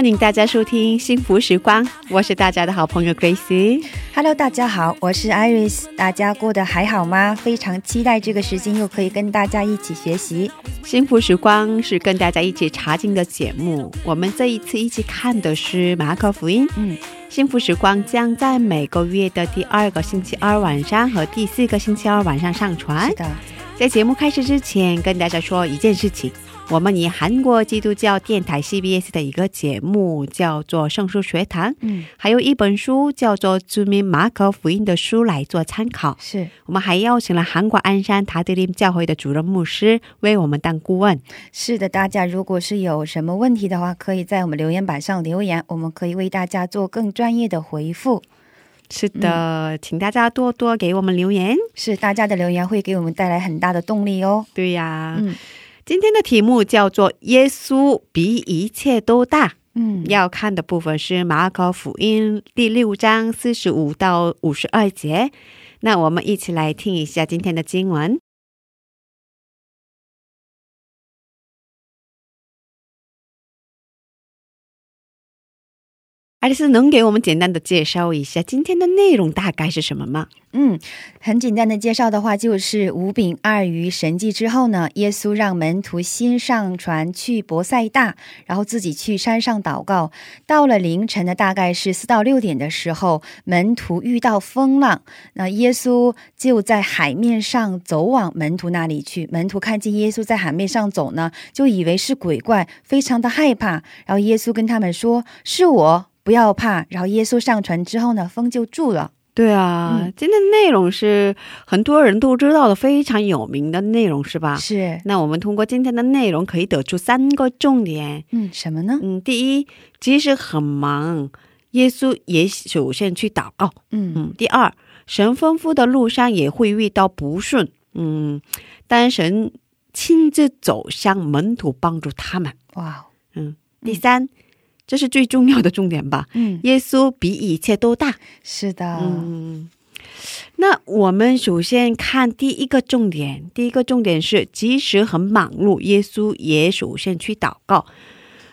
欢迎大家收听幸福时光，我是大家的好朋友 Gracie。Hello，大家好，我是 Iris，大家过得还好吗？非常期待这个时间又可以跟大家一起学习。幸福时光是跟大家一起查经的节目，我们这一次一起看的是马可福音。嗯，幸福时光将在每个月的第二个星期二晚上和第四个星期二晚上上传是。的，在节目开始之前，跟大家说一件事情：我们以韩国基督教电台 CBS 的一个节目叫做《圣书学堂》，嗯，还有一本书叫做《著名马可福音》的书来做参考。是我们还邀请了韩国鞍山塔德林教会的主任牧师为我们当顾问。是的，大家如果是有什么问题的话，可以在我们留言板上留言，我们可以为大家做更专业的回复。是的，请大家多多给我们留言。是大家的留言会给我们带来很大的动力哦。对呀、嗯今天的题目叫做“耶稣比一切都大”。嗯，要看的部分是马可福音第六章四十五到五十二节。那我们一起来听一下今天的经文。爱丽丝能给我们简单的介绍一下今天的内容大概是什么吗？嗯，很简单的介绍的话，就是五饼二鱼神迹之后呢，耶稣让门徒先上船去伯赛大，然后自己去山上祷告。到了凌晨的大概是四到六点的时候，门徒遇到风浪，那耶稣就在海面上走往门徒那里去。门徒看见耶稣在海面上走呢，就以为是鬼怪，非常的害怕。然后耶稣跟他们说：“是我。”不要怕，然后耶稣上船之后呢，风就住了。对啊，嗯今天的内容是很多人都知道的非常有名的内容，是吧？是，那我们通过今天的内容可以得出三个重点。嗯，什么呢？嗯，第一，即使很忙，耶稣也首先去祷告。嗯嗯，第二，神吩咐的路上也会遇到不顺。嗯，但神亲自走向门徒，帮助他们。哇，嗯，第三，这是最重要的重点吧？嗯，耶稣比一切都大。是的，嗯，那我们首先看第一个重点，第一个重点是，即使很忙碌，耶稣也首先去祷告。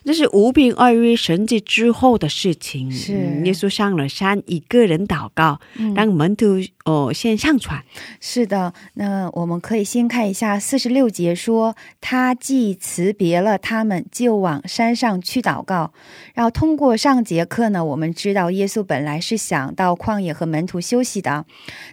这是五饼二鱼神迹之后的事情。是嗯耶稣上了山，一个人祷告，嗯让门徒哦先上船。是的。那我们可以先看一下四十六节说，他既辞别了他们，就往山上去祷告。然后通过上节课呢，我们知道耶稣本来是想到旷野和门徒休息的，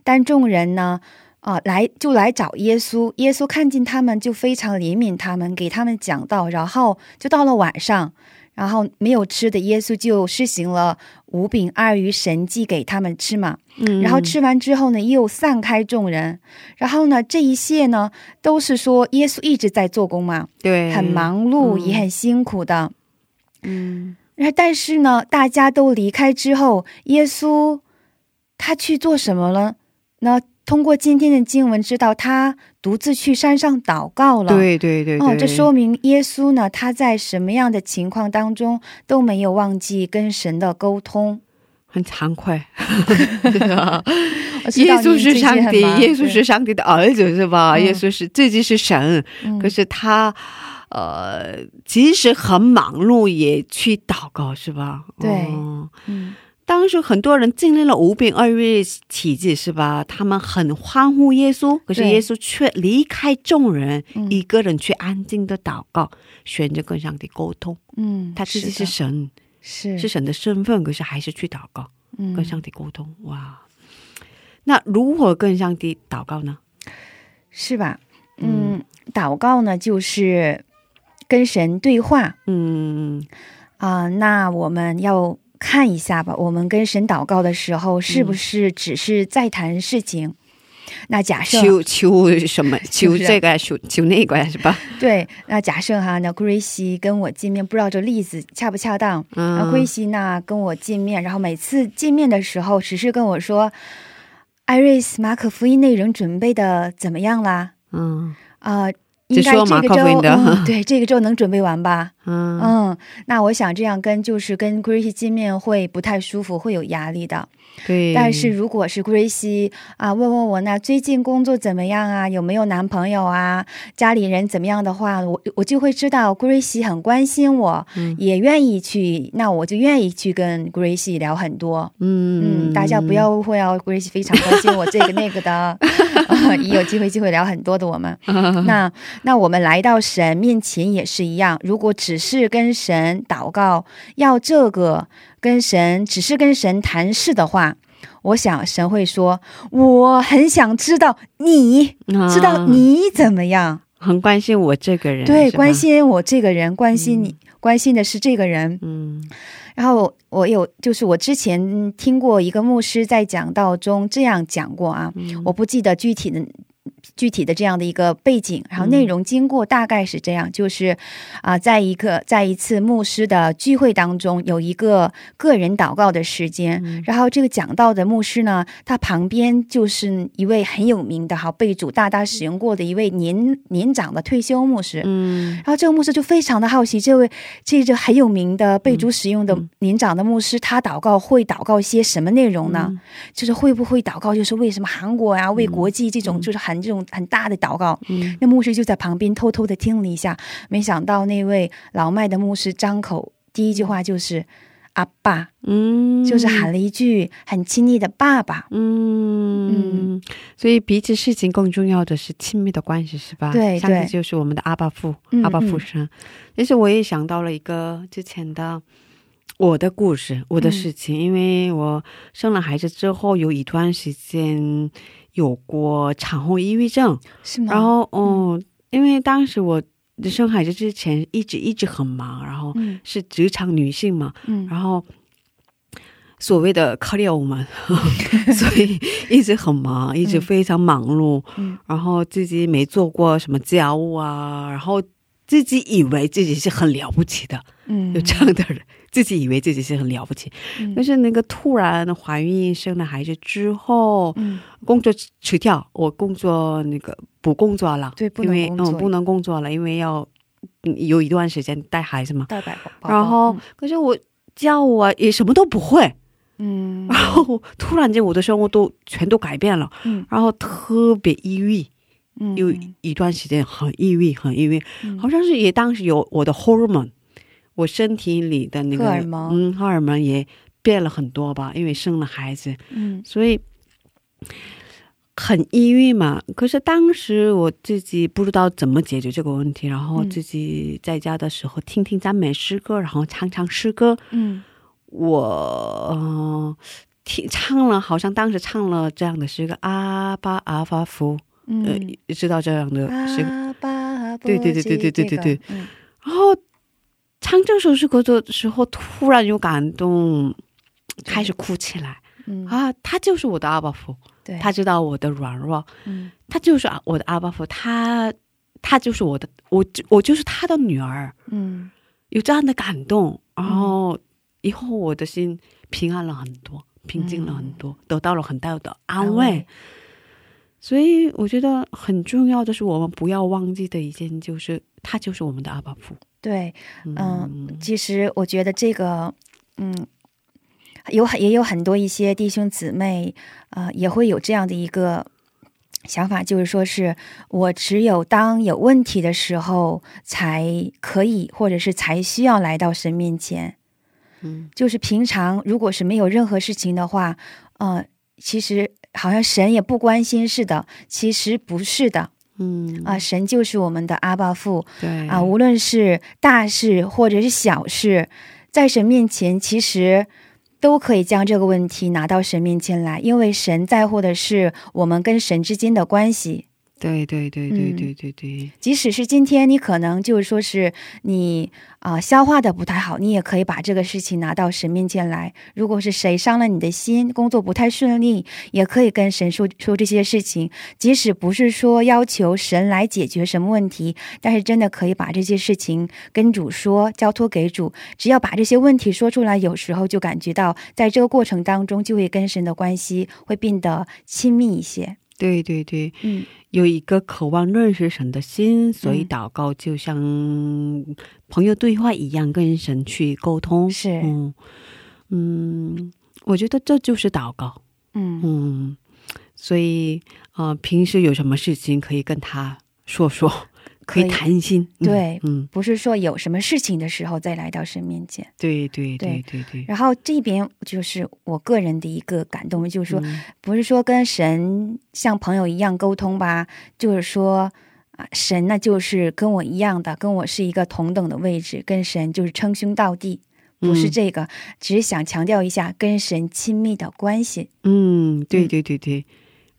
但众人呢。啊，来就来找耶稣，耶稣看见他们就非常怜悯他们，给他们讲道，然后就到了晚上，然后没有吃的，耶稣就施行了五饼二鱼神迹给他们吃嘛。嗯然后吃完之后呢，又散开众人。然后呢，这一切呢，都是说耶稣一直在做工嘛，对，很忙碌，嗯也很辛苦的。嗯，然后但是呢，大家都离开之后，耶稣他去做什么了？那通过今天的经文知道，他独自去山上祷告了。。对对对对，哦，这说明耶稣呢，他在什么样的情况当中都没有忘记跟神的沟通。很惭愧。耶稣是上帝，耶稣是上帝的儿子，是吧？嗯耶稣是自己是神，嗯可是他，呃，即使很忙碌也去祷告，是吧？对哦嗯当时很多人经历了五饼二鱼奇迹，是吧？他们很欢呼耶稣，可是耶稣却离开众人，嗯一个人去安静的祷告，选择跟上帝沟通。嗯，他自己是神，是是神的身份，可是还是去祷告，嗯跟上帝沟通。哇！那如何跟上帝祷告呢？是吧？嗯，祷告呢，就是跟神对话嗯啊、那我们要看一下吧，我们跟神祷告的时候，是不是只是在谈事情？那假设求求什么？求这个，求求那个是吧？对，那假设哈，那 Grace 跟我见面，不知道这例子恰不恰当？嗯然后 Grace 呢跟我见面，然后每次见面的时候，只是跟我说，艾瑞斯马可福音内容准备的怎么样啦？嗯啊、只应该这个周，嗯，对，这个周能准备完吧？嗯嗯，那我想这样跟就是跟 Grace 见面会不太舒服，会有压力的。对。但是如果是 Grace 啊，问问我那最近工作怎么样啊，有没有男朋友啊，家里人怎么样的话，我我就会知道 Grace 很关心我，嗯也愿意去，那我就愿意去跟 Grace 聊很多。嗯嗯，大家不要误会哦，Grace 非常关心我这个那个的，啊 一有机会机会聊很多的我们。那那我们来到神面前也是一样，如果只是跟神祷告，要这个跟神只是跟神谈事的话，我想神会说，我很想知道你知道你怎么样，很关心我这个人，对，关。心我这个人，关心你，关心的是这个人。嗯然后我有，就是我之前听过一个牧师在讲道中这样讲过啊，嗯我不记得具体的。具体的这样的一个背景，然后内容经过大概是这样，就是啊、在一个在一次牧师的聚会当中，有一个个人祷告的时间，然后这个讲到的牧师呢，他旁边就是一位很有名的哈被主大大使用过的一位年年长的退休牧师，嗯。然后这个牧师就非常的好奇，这位这个很有名的被主使用的年长的牧师，他祷告会祷告些什么内容呢？就是会不会祷告，就是为什么韩国啊，为国际这种，就是很这种很大的祷告。嗯那牧师就在旁边偷偷的听了一下，没想到那位老迈的牧师张口第一句话就是“阿爸”，嗯，就是喊了一句很亲密的“爸爸”。嗯，所以比起事情更重要的是亲密的关系，是吧？对对上帝就是我们的阿爸父，嗯阿爸父神。但是我也想到了一个之前的我的故事，我的事情，因为我生了孩子之后，有一段时间有过产后抑郁症，是吗？然后，嗯，因为当时我生孩子之前一直一直很忙，然后嗯。是职场女性嘛，嗯。然后所谓的 career woman，所以一直很忙，一直非常忙碌，嗯。然后自己没做过什么家务啊，然后自己以为自己是很了不起的，嗯。有这样的人，自己以为自己是很了不起，嗯。但是那个突然怀孕生了孩子之后，嗯。工作辞掉，我工作那个不工作了，对不因为我嗯不能工作了，因为要嗯有一段时间带孩子嘛，大白宝宝，然后可是我家务啊也什么都不会。嗯。然后突然间我的生活都全都改变了，嗯。然后特别抑郁，嗯。有一段时间很抑郁，很抑郁，嗯。好像是也当时有我的 hormone，我身体里的那个荷尔蒙。嗯，荷尔蒙也变了很多吧，因为生了孩子，嗯。所以很抑郁嘛。可是当时我自己不知道怎么解决这个问题，然后嗯。自己在家的时候听听赞美诗歌，然后唱唱诗歌，嗯。我、呃、听唱了，好像当时唱了这样的诗歌，阿巴阿巴夫，嗯。呃，知道这样的诗歌。对对对对对对对对，嗯。然后唱这首诗歌的时候，突然有感动，开始哭起来。嗯。啊！他就是我的阿巴夫，对，他知道我的软弱，嗯。他就是啊我的阿巴夫，他他就是我的，我我就是他的女儿，嗯。有这样的感动，然后以后我的心平安了很多，平静了很多，得到了很大的安慰。所以我觉得很重要的是，我们不要忘记的一件，就是他就是我们的阿巴夫。对，嗯嗯，其实我觉得这个，嗯，有很也有很多一些弟兄姊妹，呃，也会有这样的一个想法，就是说是我只有当有问题的时候，才可以，或者是才需要来到神面前。嗯，就是平常如果是没有任何事情的话，呃，其实好像神也不关心似的，其实不是的。嗯。啊、神就是我们的阿爸父，对。啊，无论是大事或者是小事，在神面前其实都可以将这个问题拿到神面前来，因为神在乎的是我们跟神之间的关系。对对对对对对对，即使是今天你可能就是说是你啊、消化的不太好，你也可以把这个事情拿到神面前来。如果是谁伤了你的心，工作不太顺利，也可以跟神说说这些事情。即使不是说要求神来解决什么问题，但是真的可以把这些事情跟主说，交托给主。只要把这些问题说出来，有时候就感觉到在这个过程当中，就会跟神的关系会变得亲密一些。对对对，嗯，有一个渴望认识神的心，所以嗯祷告就像朋友对话一样，跟神去沟通。是。嗯。嗯，我觉得这就是祷告。嗯。嗯，所以呃，平时有什么事情可以跟他说说，可以谈心。嗯对嗯，不是说有什么事情的时候再来到神面前。对对对。对对对，然后这边就是我个人的一个感动，就是说，嗯。不是说跟神像朋友一样沟通吧，就是说啊，神那就是跟我一样的，跟我是一个同等的位置，跟神就是称兄道弟，不是嗯这个，只是想强调一下跟神亲密的关系。嗯，对嗯。对对对，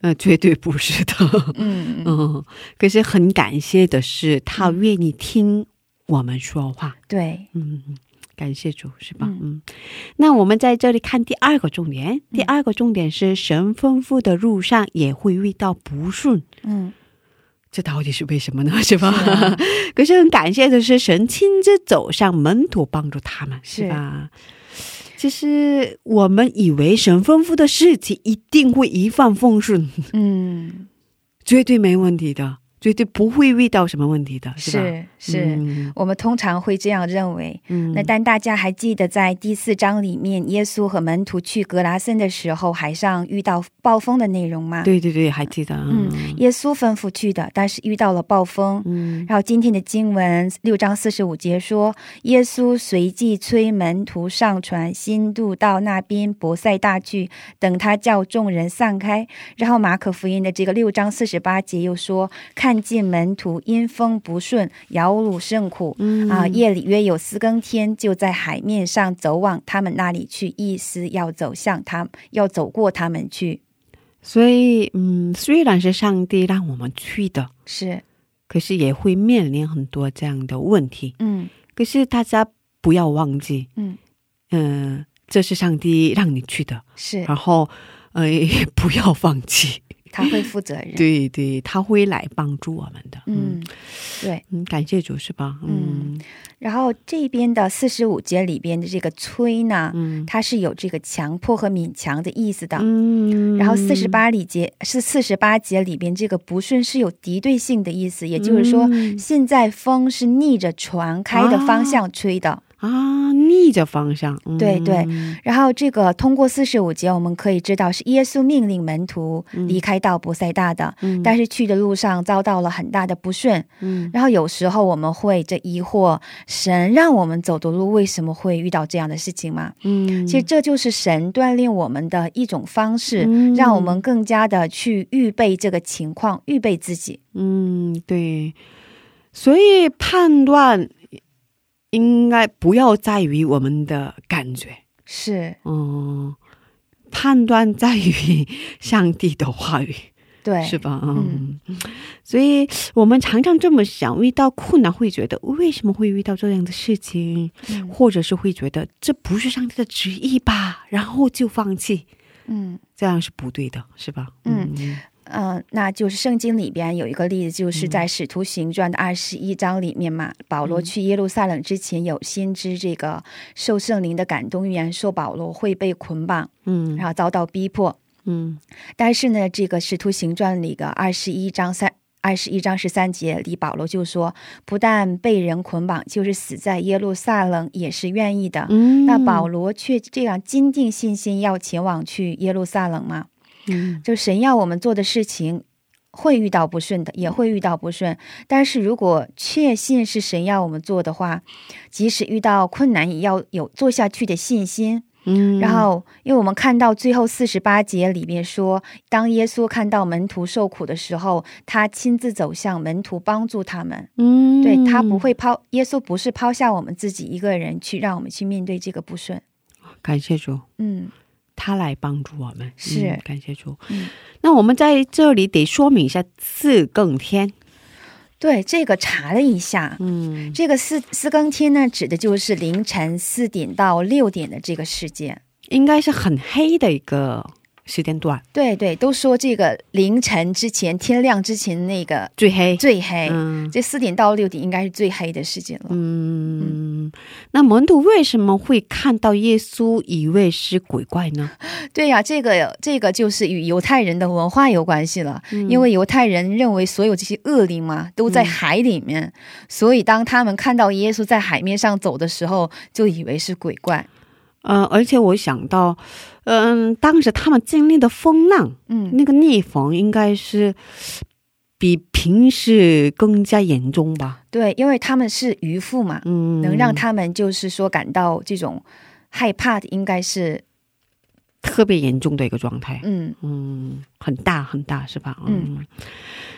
呃，绝对不是的。嗯嗯 嗯，可是很感谢的是，他愿意听我们说话。对，嗯，感谢主，是吧？嗯嗯，那我们在这里看第二个重点，第二个重点是神吩咐的路上也会遇到不顺。嗯，这到底是为什么呢？是吧？是啊可是很感谢的是，神亲自走上门徒，帮助他们，是是吧？其实我们以为神吩咐的事情一定会一帆风顺，嗯，绝对没问题的，绝对不会遇到什么问题的，是吧？是我们通常会这样认为，嗯那但大家还记得，在第四章里面，耶稣和门徒去格拉森的时候，海上遇到暴风的内容吗？，对对对，还记得，嗯，耶稣吩咐去的，但是遇到了暴风。嗯然后今天的经文六章四十五节说，耶稣随即催门徒上船，新渡到那边博塞大去，等他叫众人散开。然后马可福音的这个六章四十八节又说，看见门徒因风不顺，摇橹甚苦，嗯啊，夜里约有四更天，就在海面上走往他们那里去，意思要走向他，要走过他们去。所以，嗯，虽然是上帝让我们去的，是，可是也会面临很多这样的问题。嗯可是大家不要忘记，嗯，嗯、这是上帝让你去的，是，然后，呃，也不要放弃。他会负责任。对对，他会来帮助我们的。嗯，对。嗯，感谢主是吧？嗯然后这边的四十五节里边的这个催呢，嗯它是有这个强迫和勉强的意思的。嗯，然后四十八里节是四十八节里边这个不顺是有敌对性的意思，也就是说，嗯现在风是逆着船开的方向吹的。啊，逆着方向，嗯、对对。然后这个通过四十五节，我们可以知道是耶稣命令门徒离开到伯塞大的，嗯。但是去的路上遭到了很大的不顺。嗯。然后有时候我们会这疑惑，神让我们走的路为什么会遇到这样的事情吗？嗯，其实这就是神锻炼我们的一种方式，嗯。让我们更加的去预备这个情况，预备自己。嗯，对，所以判断应该不要在于我们的感觉，是。嗯，判断在于上帝的话语，对，是吧？嗯，所以我们常常这么想，遇到困难会觉得为什么会遇到这样的事情，嗯。或者是会觉得这不是上帝的旨意吧，然后就放弃，嗯。这样是不对的，是吧？嗯嗯、那就是圣经里边有一个例子，就是在《使徒行传》的二十一章里面嘛，保罗去耶路撒冷之前，有先知这个受圣灵的感动预言，说保罗会被捆绑，嗯然后遭到逼迫。嗯但是呢，这个《使徒行传》里的二十一章三。二十一章十三节里，保罗就说：“不但被人捆绑，就是死在耶路撒冷也是愿意的。嗯，那保罗却这样坚定信心，要前往去耶路撒冷吗？嗯就神要我们做的事情，会遇到不顺的，也会遇到不顺。但是如果确信是神要我们做的话，即使遇到困难，也要有做下去的信心。嗯，然后，因为我们看到最后四十八节里面说，当耶稣看到门徒受苦的时候，他亲自走向门徒，帮助他们。嗯，对他不会抛，耶稣不是抛下我们自己一个人去让我们去面对这个不顺。感谢主，嗯他来帮助我们，是。嗯感谢主。嗯，那我们在这里得说明一下四更天，对，这个查了一下，嗯，这个四四更天呢，指的就是凌晨四点到六点的这个时间。应该是很黑的一个时间段，对对，都说这个凌晨之前、天亮之前那个最黑。最黑，嗯这四点到六点应该是最黑的时间了。嗯，那门徒为什么会看到耶稣以为是鬼怪呢？对呀、这个这个就是与犹太人的文化有关系了，嗯因为犹太人认为所有这些恶灵嘛都在海里面，所以当他们看到耶稣在海面上走的时候，就以为是鬼怪。呃，而且我想到，嗯、当时他们经历的风浪，嗯，那个逆风应该是比平时更加严重吧？对，因为他们是渔夫嘛，嗯，能让他们就是说感到这种害怕的，应该是特别严重的一个状态。嗯嗯，很大很大是吧？嗯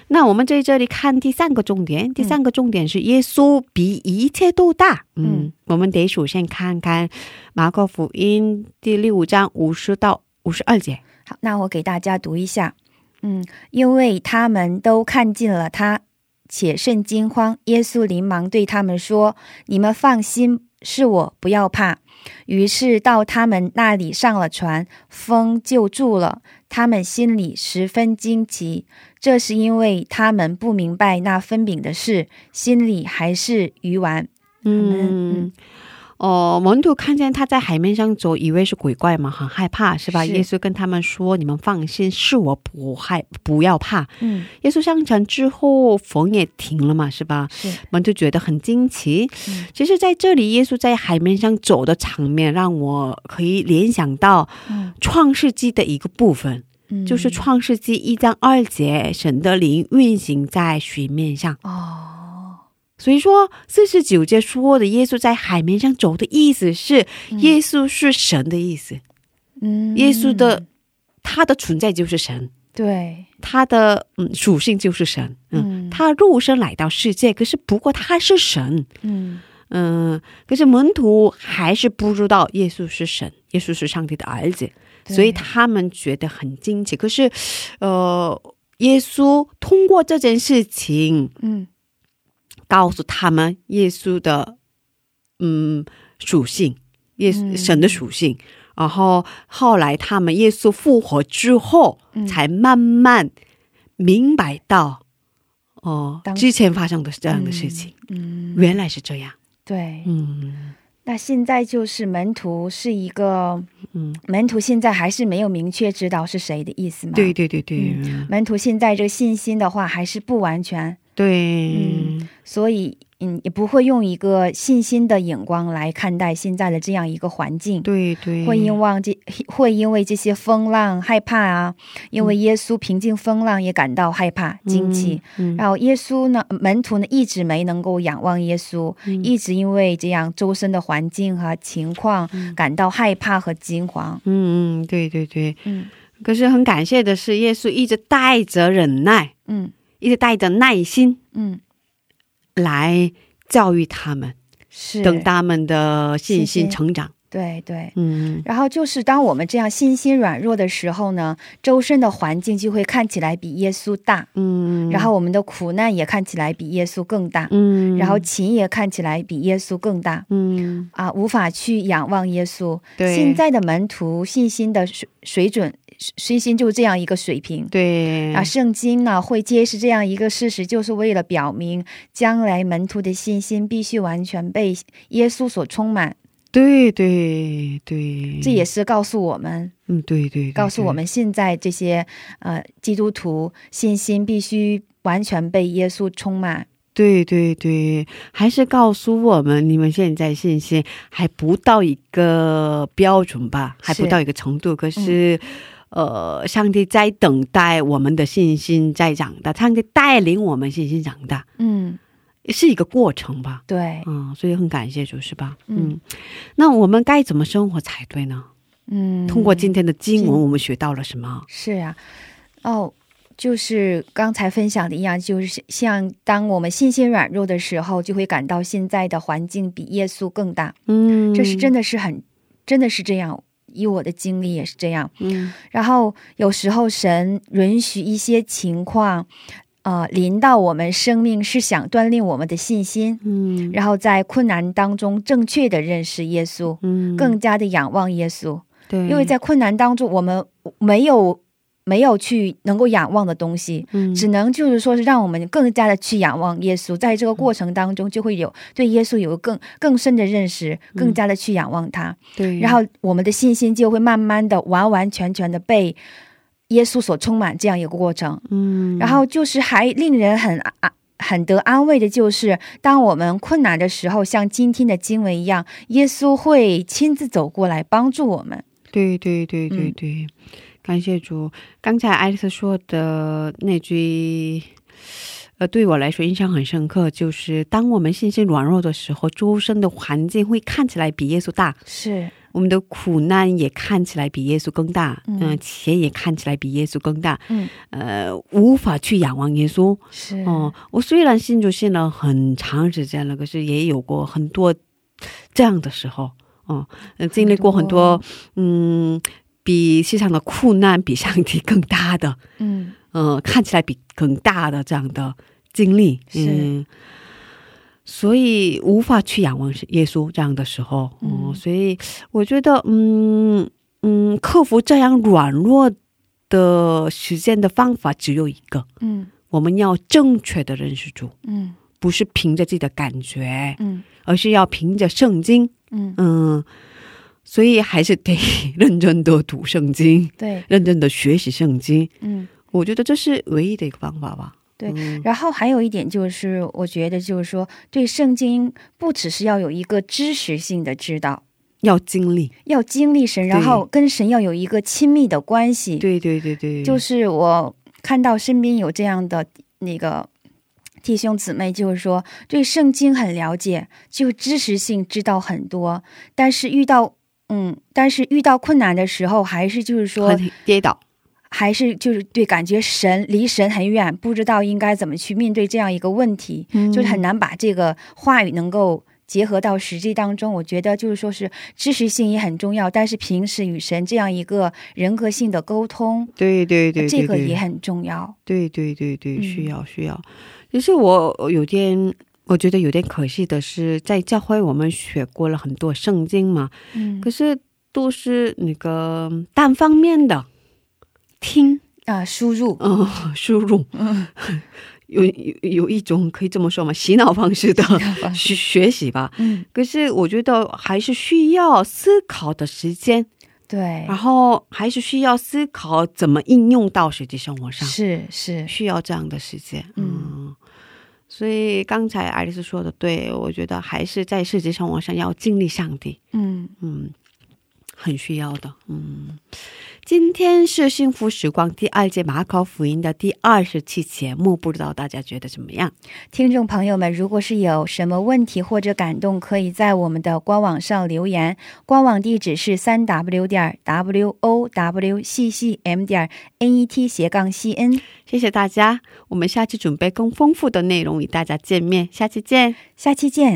那我们在这里看第三个重点，第三个重点是耶稣比一切都大。嗯，嗯我们得首先看看马可福音第六章五十到五十二节。好，那我给大家读一下。嗯，因为他们都看见了他，且甚惊慌。耶稣连忙对他们说：“你们放心，是我，不要怕。”于是到他们那里上了船，风就住了。他们心里十分惊奇，这是因为他们不明白那分饼的事，心里还是鱼丸。嗯嗯，哦，门徒看见他在海面上走，以为是鬼怪嘛，很害怕，是吧？是耶稣跟他们说：“你们放心，是我，不害，不要怕。嗯，”耶稣上船之后，风也停了嘛，是吧？是，门徒觉得很惊奇。嗯其实，在这里，耶稣在海面上走的场面，让我可以联想到嗯创世纪的一个部分，嗯就是创世纪一章二节，神的灵运行在水面上。哦，所以说，四十九节说的耶稣在海面上走的意思是，耶稣是神的意思。嗯，耶稣的他的存在就是神，对，他的嗯属性就是神。嗯，嗯他肉身来到世界，可是不过他是神。嗯嗯，可是门徒还是不知道耶稣是神，耶稣是上帝的儿子，所以他们觉得很惊奇。可是，呃，耶稣通过这件事情嗯告诉他们耶稣的嗯属性，耶稣、嗯。神的属性。然后后来他们耶稣复活之后，嗯。才慢慢明白到，哦、当之前发生的这样的事情，嗯，原来是这样。对。嗯。那现在就是门徒是一个嗯，门徒，现在还是没有明确知道是谁的意思吗？对，对对对、门徒现在这个信心的话还是不完全，对，嗯所以嗯也不会用一个信心的眼光来看待现在的这样一个环境。对对，会因为这 会因为这些风浪害怕啊，因为耶稣平静风浪也感到害怕、惊奇。嗯，嗯。然后耶稣呢，门徒呢一直没能够仰望耶稣，嗯。一直因为这样周身的环境和情况感到害怕和惊慌。嗯嗯，对对对。嗯。可是很感谢的是，耶稣一直带着忍耐，嗯一直带着耐心嗯，来教育他们，是，等他们的信心成长。对对。嗯然后就是当我们这样信心软弱的时候呢，周身的环境就会看起来比耶稣大，嗯，然后我们的苦难也看起来比耶稣更大，嗯，然后情也看起来比耶稣更大。嗯，啊，无法去仰望耶稣。对现在的门徒信心的水水准，信心就这样一个水平。对啊，圣经呢会揭示这样一个事实，就是为了表明将来门徒的信心必须完全被耶稣所充满。对对对，这也是告诉我们，嗯对对对，告诉我们现在这些呃基督徒信心必须完全被耶稣充满。对对对，还是告诉我们，你们现在信心还不到一个标准吧，还不到一个程度。可是，呃，上帝在等待我们的信心在长大，上帝带领我们信心长大，嗯，是一个过程吧。对，嗯，所以很感谢主，是吧？嗯。嗯，那我们该怎么生活才对呢？嗯，通过今天的经文，我们学到了什么？是啊，哦，就是刚才分享的一样，就是像当我们信心软弱的时候，就会感到现在的环境比耶稣更大，嗯，这是真的是很真的是这样，以我的经历也是这样。嗯然后有时候神允许一些情况，呃，临到我们生命，是想锻炼我们的信心，嗯然后在困难当中正确的认识耶稣，嗯，更加的仰望耶稣。对，因为在困难当中，我们没有没有去能够仰望的东西，嗯。只能就是说是让我们更加的去仰望耶稣，在这个过程当中就会有对耶稣有更更深的认识，更加的去仰望他，对，然后我们的信心就会慢慢的完完全全的被耶稣所充满这样一个过程。嗯，然后就是还令人很啊很得安慰的，就是当我们困难的时候，像今天的经文一样，耶稣会亲自走过来帮助我们。对对对对嗯。对，感谢主。刚才爱丽丝说的那句，呃，对我来说印象很深刻，就是当我们信心软弱的时候，周身的环境会看起来比耶稣大，是，我们的苦难也看起来比耶稣更大，嗯。嗯、钱也看起来比耶稣更大，嗯，呃，无法去仰望耶稣。是，哦，我虽然信主信了很长时间了，可是也有过很多这样的时候，哦，呃经历过很多，嗯，比世上的苦难比上帝更大的，嗯，呃，看起来比更大的这样的经历，是。嗯，所以无法去仰望耶稣这样的时候，嗯，嗯所以我觉得，嗯嗯，克服这样软弱的时间的方法只有一个，嗯。我们要正确的认识主，嗯。不是凭着自己的感觉，嗯。而是要凭着圣经。嗯，嗯，所以还是得认真的读圣经，对，认真的学习圣经。嗯。我觉得这是唯一的一个方法吧。对嗯然后还有一点就是，我觉得就是说，对圣经不只是要有一个知识性的知道，要经历。要经历神，然后跟神要有一个亲密的关系。对对对对，就是我看到身边有这样的那个弟兄姊妹，就是说对圣经很了解，就知识性知道很多，但是遇到嗯，但是遇到困难的时候，还是就是说，跌倒。还是就是对感觉神离神很远，不知道应该怎么去面对这样一个问题，嗯就是很难把这个话语能够。结合到实际当中，我觉得就是说是知识性也很重要，但是平时与神这样一个人格性的沟通，对对对对对，这个也很重要。对对对对，嗯需要需要。其实我有点，我觉得有点可惜的是，在教会我们学过了很多圣经嘛，嗯。可是都是那个单方面的听，啊，输入，嗯、输入，嗯，有有有一种可以这么说嘛，洗脑方式的学学习吧。嗯，可是我觉得还是需要思考的时间，对。然，后还是需要思考怎么应用到实际生活上，是是，需要这样的时间。嗯。嗯，所以刚才爱丽丝说的对，我觉得还是在世界上，我想要经历上帝。嗯，嗯，很需要的。嗯，今天是幸福时光第二届马考福音的第二十期节目，不知道大家觉得怎么样？听众朋友们，如果是有什么问题或者感动，可以在我们的官网上留言，官网地址是三 w 点 w o w c c m 点 n e t 斜杠 c n，谢谢大家，我们下期准备更丰富的内容与大家见面，下期见。下期见。